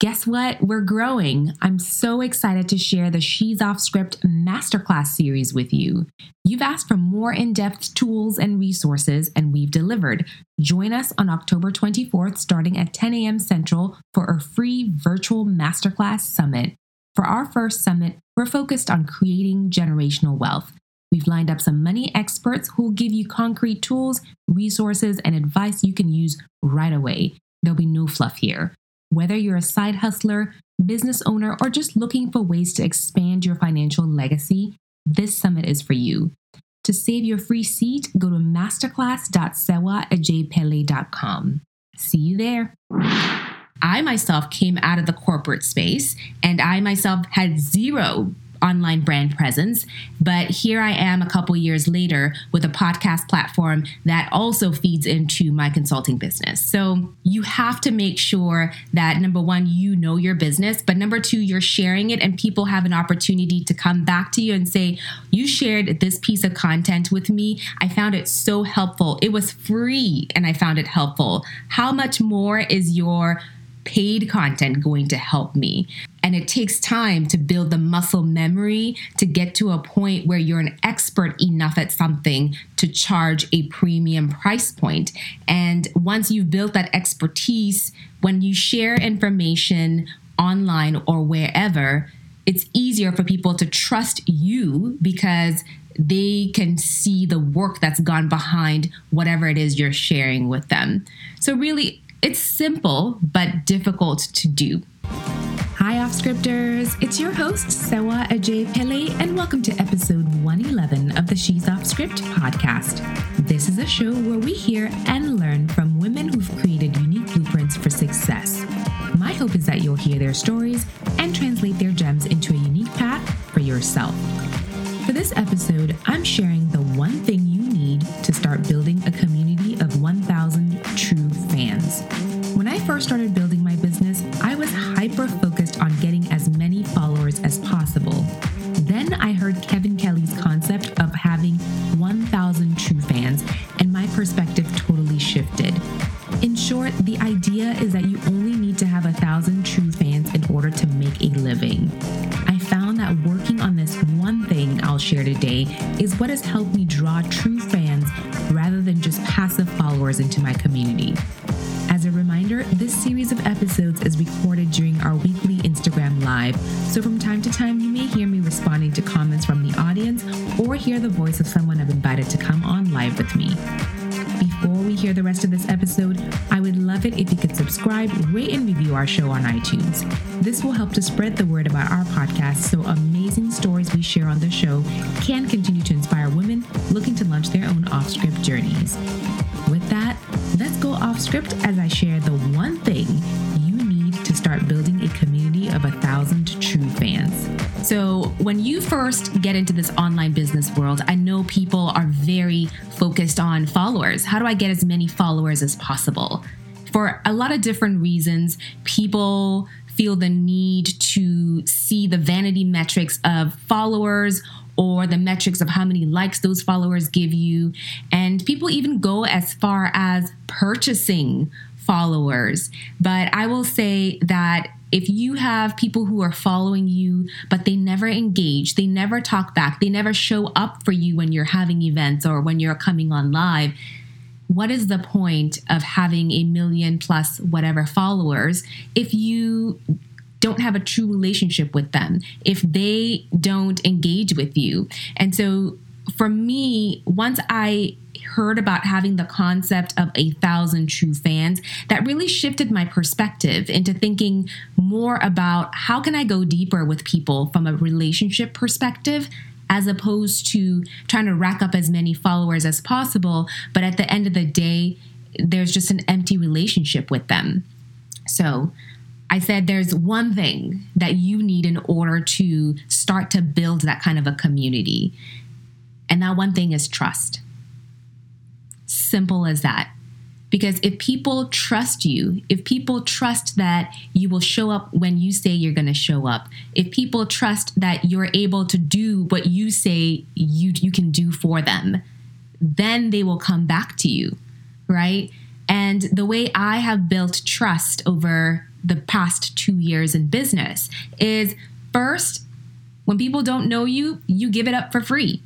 Guess what? We're growing. I'm so excited to share the She's Off Script Masterclass series with you. You've asked for more in depth tools and resources, and we've delivered. Join us on October 24th, starting at 10 a.m. Central, for a free virtual masterclass summit. For our first summit, we're focused on creating generational wealth. We've lined up some money experts who will give you concrete tools, resources, and advice you can use right away. There'll be no fluff here. Whether you're a side hustler, business owner, or just looking for ways to expand your financial legacy, this summit is for you. To save your free seat, go to masterclass.sewaajpele.com. See you there. I myself came out of the corporate space and I myself had zero online brand presence. But here I am a couple years later with a podcast platform that also feeds into my consulting business. So you have to make sure that number one, you know your business, but number two, you're sharing it and people have an opportunity to come back to you and say, You shared this piece of content with me. I found it so helpful. It was free and I found it helpful. How much more is your paid content going to help me? And it takes time to build the muscle memory to get to a point where you're an expert enough at something to charge a premium price point. And once you've built that expertise, when you share information online or wherever, it's easier for people to trust you because they can see the work that's gone behind whatever it is you're sharing with them. So, really, it's simple but difficult to do. Hi, Offscripters. It's your host, Sewa Ajay Pele, and welcome to episode 111 of the She's Off Script podcast. This is a show where we hear and learn from women who've created unique blueprints for success. My hope is that you'll hear their stories and translate their gems into a unique path for yourself. For this episode, series of episodes is recorded during our weekly Instagram Live, so from time to time you may hear me responding to comments from the audience or hear the voice of someone I've invited to come on live with me. Before we hear the rest of this episode, I would love it if you could subscribe, rate, and review our show on iTunes. This will help to spread the word about our podcast so amazing stories we share on the show can continue to inspire women looking to launch their own off script journeys. Off script as I share the one thing you need to start building a community of a thousand true fans. So, when you first get into this online business world, I know people are very focused on followers. How do I get as many followers as possible? For a lot of different reasons, people feel the need to see the vanity metrics of followers or the metrics of how many likes those followers give you. And people even go as far as purchasing followers. But I will say that if you have people who are following you, but they never engage, they never talk back, they never show up for you when you're having events or when you're coming on live, what is the point of having a million plus whatever followers if you don't have a true relationship with them, if they don't engage with you? And so for me, once I heard about having the concept of a thousand true fans, that really shifted my perspective into thinking more about how can I go deeper with people from a relationship perspective as opposed to trying to rack up as many followers as possible. But at the end of the day, there's just an empty relationship with them. So I said there's one thing that you need in order to start to build that kind of a community. And that one thing is trust. Simple as that. Because if people trust you, if people trust that you will show up when you say you're going to show up, if people trust that you're able to do what you say you, you can do for them, then they will come back to you, right? And the way I have built trust over the past two years in business is first, when people don't know you, you give it up for free.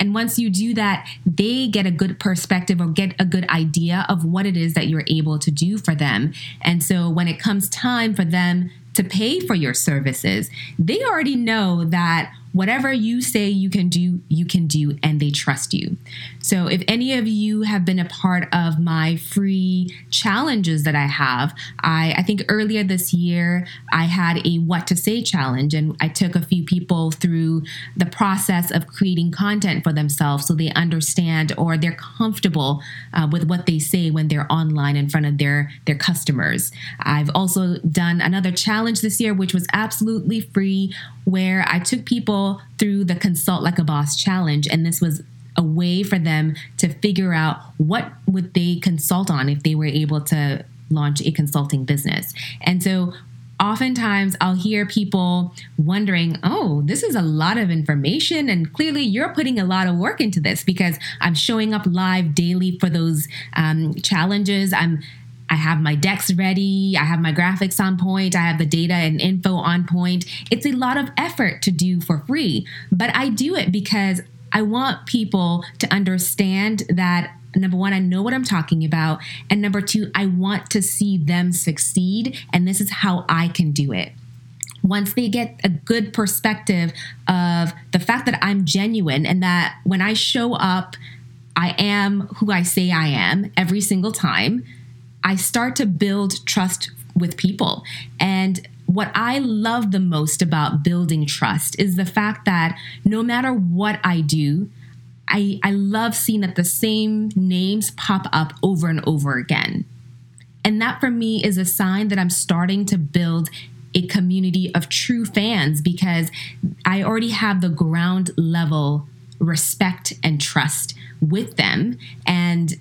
And once you do that, they get a good perspective or get a good idea of what it is that you're able to do for them. And so when it comes time for them to pay for your services, they already know that whatever you say you can do, you can do, and they trust you. So, if any of you have been a part of my free challenges that I have, I, I think earlier this year I had a what to say challenge, and I took a few people through the process of creating content for themselves so they understand or they're comfortable uh, with what they say when they're online in front of their, their customers. I've also done another challenge this year, which was absolutely free, where I took people through the Consult Like a Boss challenge. And this was a way for them to figure out what would they consult on if they were able to launch a consulting business. And so oftentimes I'll hear people wondering, oh, this is a lot of information. And clearly you're putting a lot of work into this because I'm showing up live daily for those um, challenges. I'm I have my decks ready. I have my graphics on point. I have the data and info on point. It's a lot of effort to do for free, but I do it because I want people to understand that number one, I know what I'm talking about. And number two, I want to see them succeed. And this is how I can do it. Once they get a good perspective of the fact that I'm genuine and that when I show up, I am who I say I am every single time I start to build trust with people. And what I love the most about building trust is the fact that no matter what I do, I, I love seeing that the same names pop up over and over again. And that for me is a sign that I'm starting to build a community of true fans because I already have the ground level respect and trust with them. And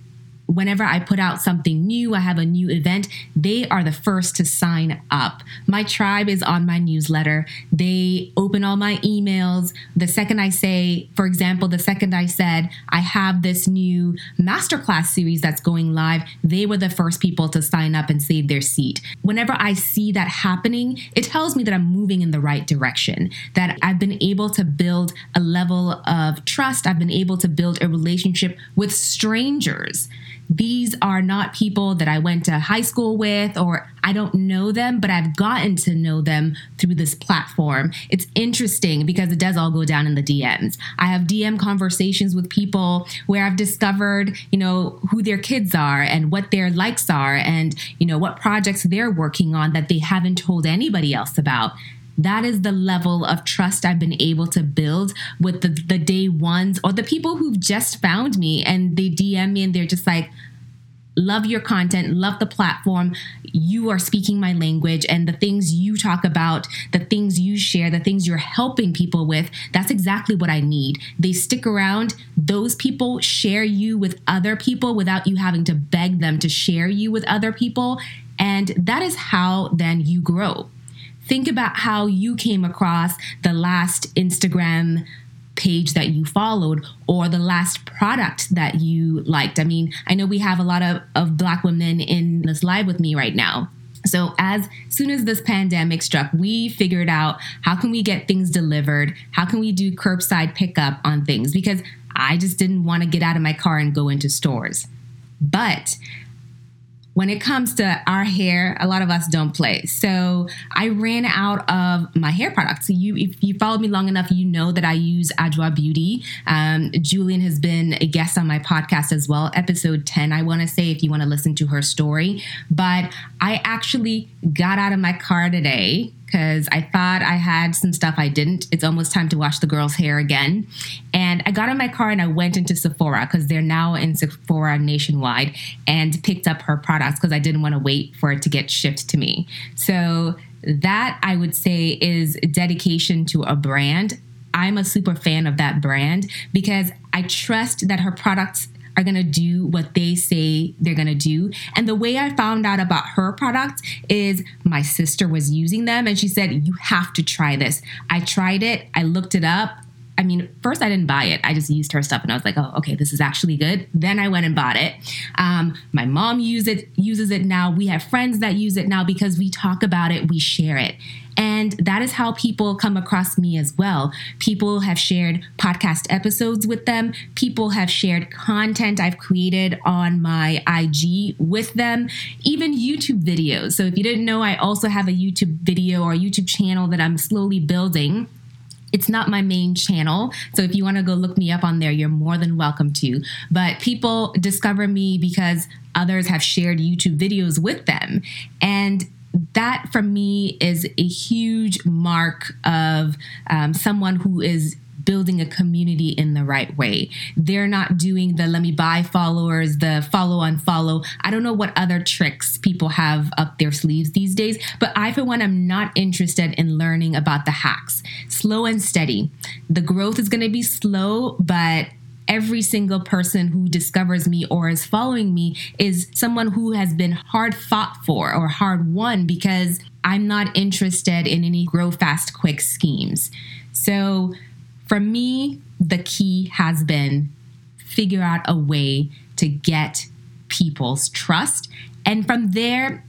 whenever I put out something new, I have a new event, they are the first to sign up. My tribe is on my newsletter. They open all my emails. The second I say, for example, the second I said, I have this new masterclass series that's going live, they were the first people to sign up and save their seat. Whenever I see that happening, it tells me that I'm moving in the right direction, that I've been able to build a level of trust, I've been able to build a relationship with strangers these are not people that I went to high school with or I don't know them, but I've gotten to know them through this platform. It's interesting because it does all go down in the DMs. I have DM conversations with people where I've discovered, you know, who their kids are and what their likes are and, you know, what projects they're working on that they haven't told anybody else about that is the level of trust I've been able to build with the, the day ones or the people who've just found me and they DM me and they're just like, love your content, love the platform. You are speaking my language, and the things you talk about, the things you share, the things you're helping people with, that's exactly what I need. They stick around. Those people share you with other people without you having to beg them to share you with other people. And that is how then you grow. Think about how you came across the last Instagram page that you followed or the last product that you liked. I mean, I know we have a lot of, of Black women in this live with me right now. So as soon as this pandemic struck, we figured out how can we get things delivered? How can we do curbside pickup on things? Because I just didn't want to get out of my car and go into stores. But when it comes to our hair, a lot of us don't play. So I ran out of my hair products. So you, if you followed me long enough, you know that I use Adwoa Beauty. Um, Julian has been a guest on my podcast as well, episode 10, I want to say, if you want to listen to her story. But I actually got out of my car today because I thought I had some stuff I didn't. It's almost time to wash the girl's hair again. And I got in my car and I went into Sephora because they're now in Sephora nationwide and picked up her products because I didn't want to wait for it to get shipped to me. So that I would say is dedication to a brand. I'm a super fan of that brand because I trust that her products are going to do what they say they're going to do. And the way I found out about her products is my sister was using them and she said, You have to try this. I tried it, I looked it up. I mean, first I didn't buy it. I just used her stuff, and I was like, "Oh, okay, this is actually good." Then I went and bought it. Um, my mom uses it uses it now. We have friends that use it now because we talk about it, we share it, and that is how people come across me as well. People have shared podcast episodes with them. People have shared content I've created on my IG with them. Even YouTube videos. So if you didn't know, I also have a YouTube video or YouTube channel that I'm slowly building it's not my main channel. So if you want to go look me up on there, you're more than welcome to. But people discover me because others have shared YouTube videos with them. And that for me is a huge mark of um, someone who is building a community in the right way. They're not doing the let me buy followers, the follow on follow. I don't know what other tricks people have up their sleeves these days, but I, for one, am not interested in learning about the hacks. Slow and steady. The growth is going to be slow, but every single person who discovers me or is following me is someone who has been hard fought for or hard won because I'm not interested in any grow fast, quick schemes. So, for me, the key has been figure out a way to get people's trust. And from there,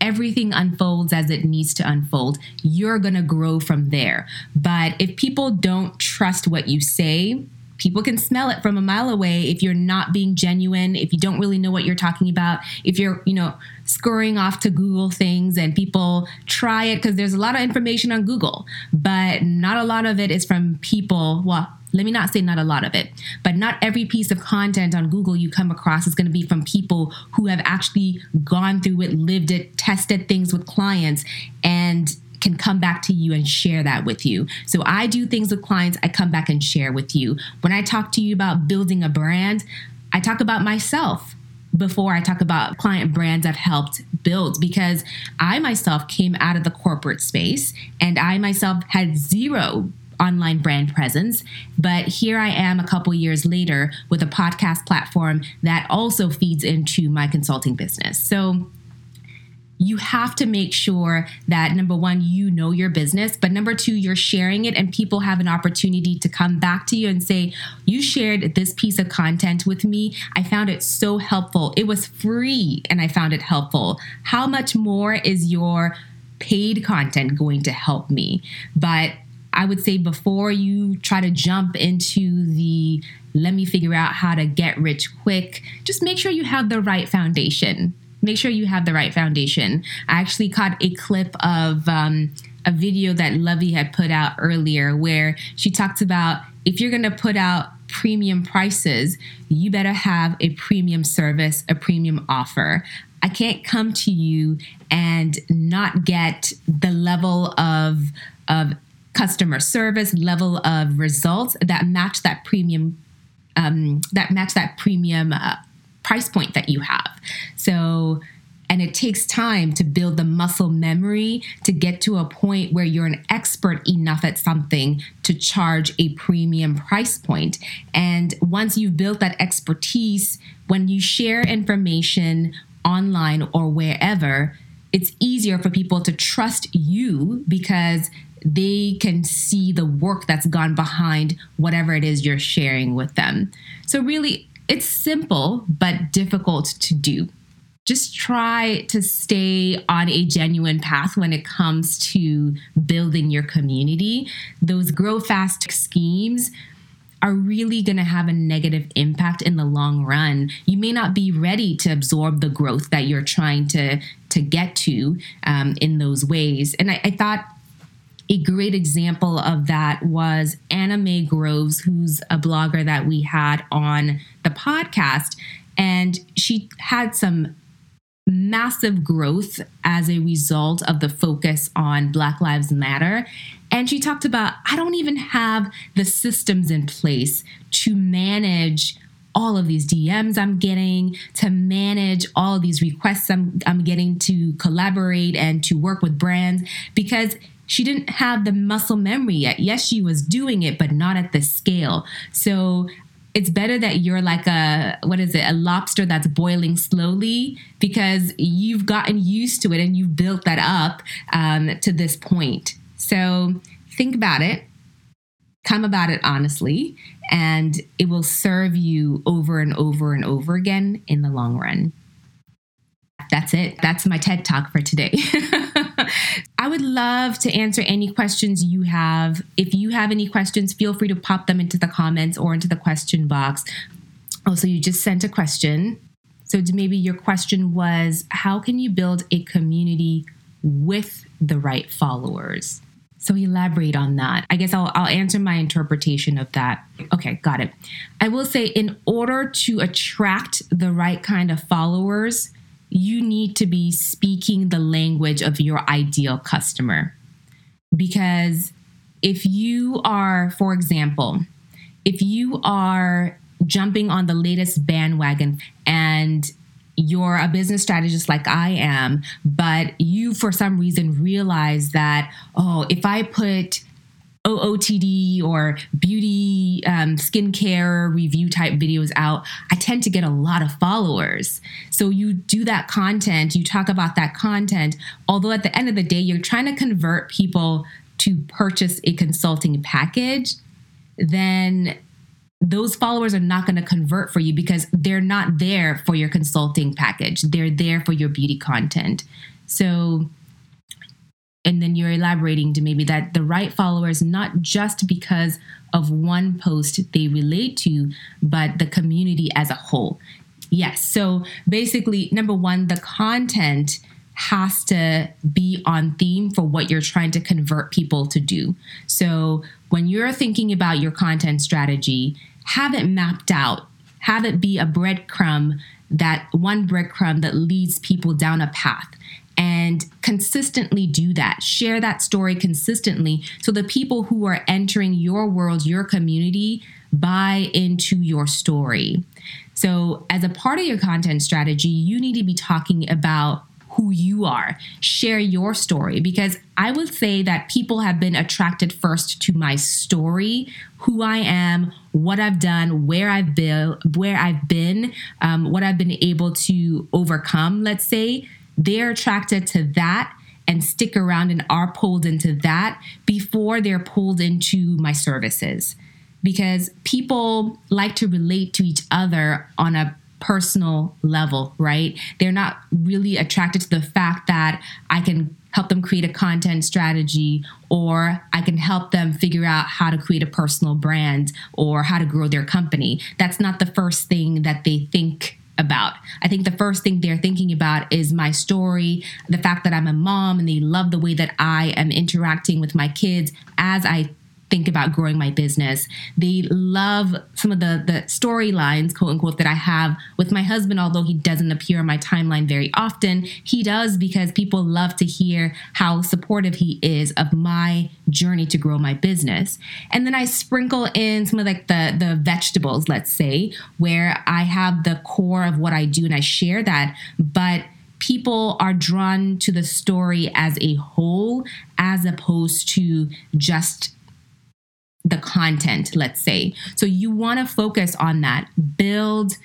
everything unfolds as it needs to unfold. You're going to grow from there. But if people don't trust what you say, people can smell it from a mile away if you're not being genuine, if you don't really know what you're talking about, if you're, you know, scurrying off to Google things and people try it because there's a lot of information on Google, but not a lot of it is from people, well, let me not say not a lot of it, but not every piece of content on Google you come across is going to be from people who have actually gone through it, lived it, tested things with clients, and can come back to you and share that with you. So I do things with clients, I come back and share with you. When I talk to you about building a brand, I talk about myself before I talk about client brands I've helped build because I myself came out of the corporate space and I myself had zero online brand presence. But here I am a couple years later with a podcast platform that also feeds into my consulting business. So you have to make sure that number one, you know your business, but number two, you're sharing it and people have an opportunity to come back to you and say, You shared this piece of content with me. I found it so helpful. It was free and I found it helpful. How much more is your paid content going to help me? But I would say before you try to jump into the let me figure out how to get rich quick, just make sure you have the right foundation make sure you have the right foundation. I actually caught a clip of um, a video that Lovey had put out earlier where she talked about if you're going to put out premium prices, you better have a premium service, a premium offer. I can't come to you and not get the level of of customer service, level of results that match that premium um, that match that premium uh, price point that you have. So, and it takes time to build the muscle memory to get to a point where you're an expert enough at something to charge a premium price point. And once you've built that expertise, when you share information online or wherever, it's easier for people to trust you because they can see the work that's gone behind whatever it is you're sharing with them. So, really, it's simple, but difficult to do. Just try to stay on a genuine path when it comes to building your community. Those grow fast schemes are really going to have a negative impact in the long run. You may not be ready to absorb the growth that you're trying to to get to um, in those ways. And I, I thought a great example of that was Anna Mae Groves, who's a blogger that we had on the podcast. And she had some massive growth as a result of the focus on Black Lives Matter. And she talked about, I don't even have the systems in place to manage all of these DMs I'm getting, to manage all of these requests I'm, I'm getting to collaborate and to work with brands because she didn't have the muscle memory yet. Yes, she was doing it, but not at the scale. So it's better that you're like a what is it a lobster that's boiling slowly because you've gotten used to it and you've built that up um, to this point so think about it come about it honestly and it will serve you over and over and over again in the long run. That's it. That's my TED talk for today. Would love to answer any questions you have. If you have any questions, feel free to pop them into the comments or into the question box. Also, you just sent a question. So maybe your question was how can you build a community with the right followers? So elaborate on that. I guess I'll, I'll answer my interpretation of that. Okay, got it. I will say, in order to attract the right kind of followers, you need to be speaking the language of your ideal customer. Because if you are, for example, if you are jumping on the latest bandwagon and you're a business strategist like I am, but you for some reason realize that, oh, if I put OOTD or beauty um, skincare review type videos out, I tend to get a lot of followers. So you do that content, you talk about that content, although at the end of the day, you're trying to convert people to purchase a consulting package, then those followers are not going to convert for you because they're not there for your consulting package. They're there for your beauty content. So and then you're elaborating to maybe that the right followers not just because of one post they relate to but the community as a whole. Yes. So basically number one the content has to be on theme for what you're trying to convert people to do. So when you're thinking about your content strategy have it mapped out. Have it be a breadcrumb that one breadcrumb that leads people down a path. And consistently do that. Share that story consistently so the people who are entering your world, your community, buy into your story. So, as a part of your content strategy, you need to be talking about who you are. Share your story because I would say that people have been attracted first to my story, who I am, what I've done, where I've been, where I've been, um, what I've been able to overcome. Let's say they're attracted to that and stick around and are pulled into that before they're pulled into my services. Because people like to relate to each other on a personal level, right? They're not really attracted to the fact that I can help them create a content strategy or I can help them figure out how to create a personal brand or how to grow their company. That's not the first thing that they think about. I think the first thing they're thinking about is my story, the fact that I'm a mom and they love the way that I am interacting with my kids as I think about growing my business. They love some of the the storylines, quote unquote, that I have with my husband, although he doesn't appear on my timeline very often. He does because people love to hear how supportive he is of my journey to grow my business. And then I sprinkle in some of like the the vegetables, let's say, where I have the core of what I do and I share that, but people are drawn to the story as a whole as opposed to just the content, let's say. So you want to focus on that. Build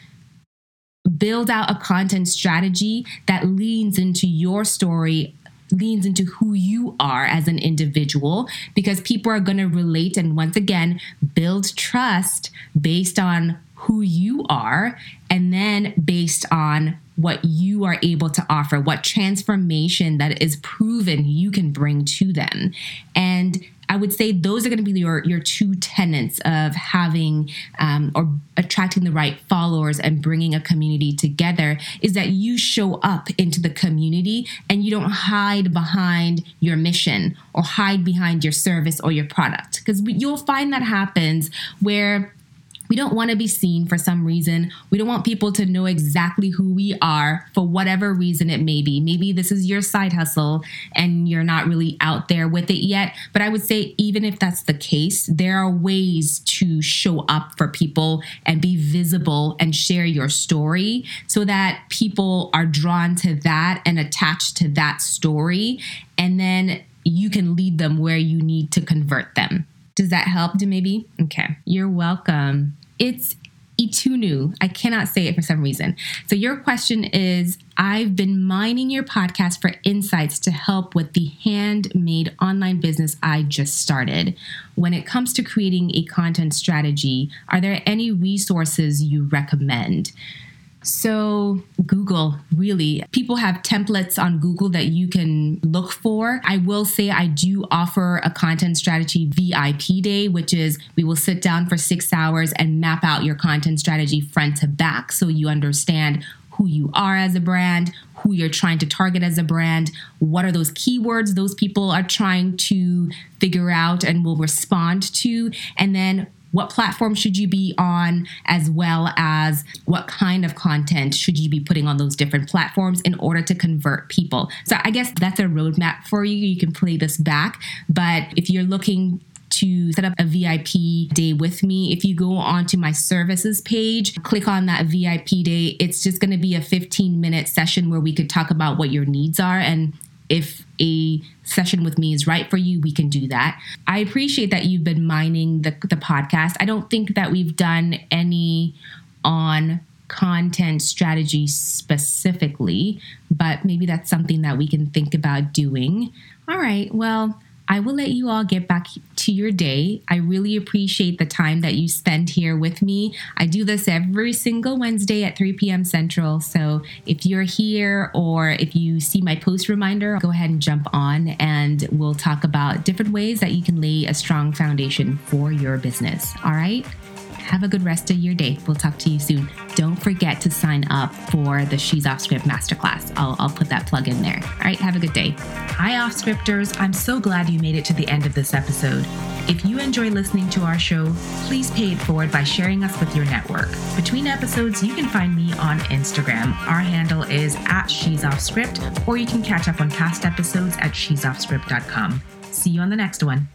build out a content strategy that leans into your story leans into who you are as an individual because people are going to relate and once again build trust based on who you are and then based on what you are able to offer, what transformation that is proven you can bring to them. And I would say those are going to be your your two tenets of having um, or attracting the right followers and bringing a community together is that you show up into the community and you don't hide behind your mission or hide behind your service or your product because you'll find that happens where we don't want to be seen for some reason. We don't want people to know exactly who we are for whatever reason it may be. Maybe this is your side hustle and you're not really out there with it yet. But I would say, even if that's the case, there are ways to show up for people and be visible and share your story so that people are drawn to that and attached to that story. And then you can lead them where you need to convert them. Does that help, maybe? Okay. You're welcome. It's Itunu. I cannot say it for some reason. So, your question is I've been mining your podcast for insights to help with the handmade online business I just started. When it comes to creating a content strategy, are there any resources you recommend? So, Google, really, people have templates on Google that you can look for. I will say I do offer a content strategy VIP day, which is we will sit down for six hours and map out your content strategy front to back so you understand who you are as a brand, who you're trying to target as a brand, what are those keywords those people are trying to figure out and will respond to, and then what platform should you be on, as well as what kind of content should you be putting on those different platforms in order to convert people. So I guess that's a roadmap for you. You can play this back. But if you're looking to set up a VIP day with me. If you go onto my services page, click on that VIP day. It's just going to be a 15 minute session where we could talk about what your needs are and if a session with me is right for you, we can do that. I appreciate that you've been mining the, the podcast. I don't think that we've done any on content strategy specifically, but maybe that's something that we can think about doing. All right, well, I will let you all get back to your day. I really appreciate the time that you spend here with me. I do this every single Wednesday at 3 p.m. Central. So if you're here or if you see my post reminder, go ahead and jump on and we'll talk about different ways that you can lay a strong foundation for your business. All right? Have a good rest of your day. We'll talk to you soon. Don't forget to sign up for the She's Off Script Masterclass. I'll, I'll put that plug in there. All right, have a good day. Hi, Off Scripters. I'm so glad you made it to the end of this episode. If you enjoy listening to our show, please pay it forward by sharing us with your network. Between episodes, you can find me on Instagram. Our handle is at She's Off Script, or you can catch up on past episodes at she'soffscript.com. See you on the next one.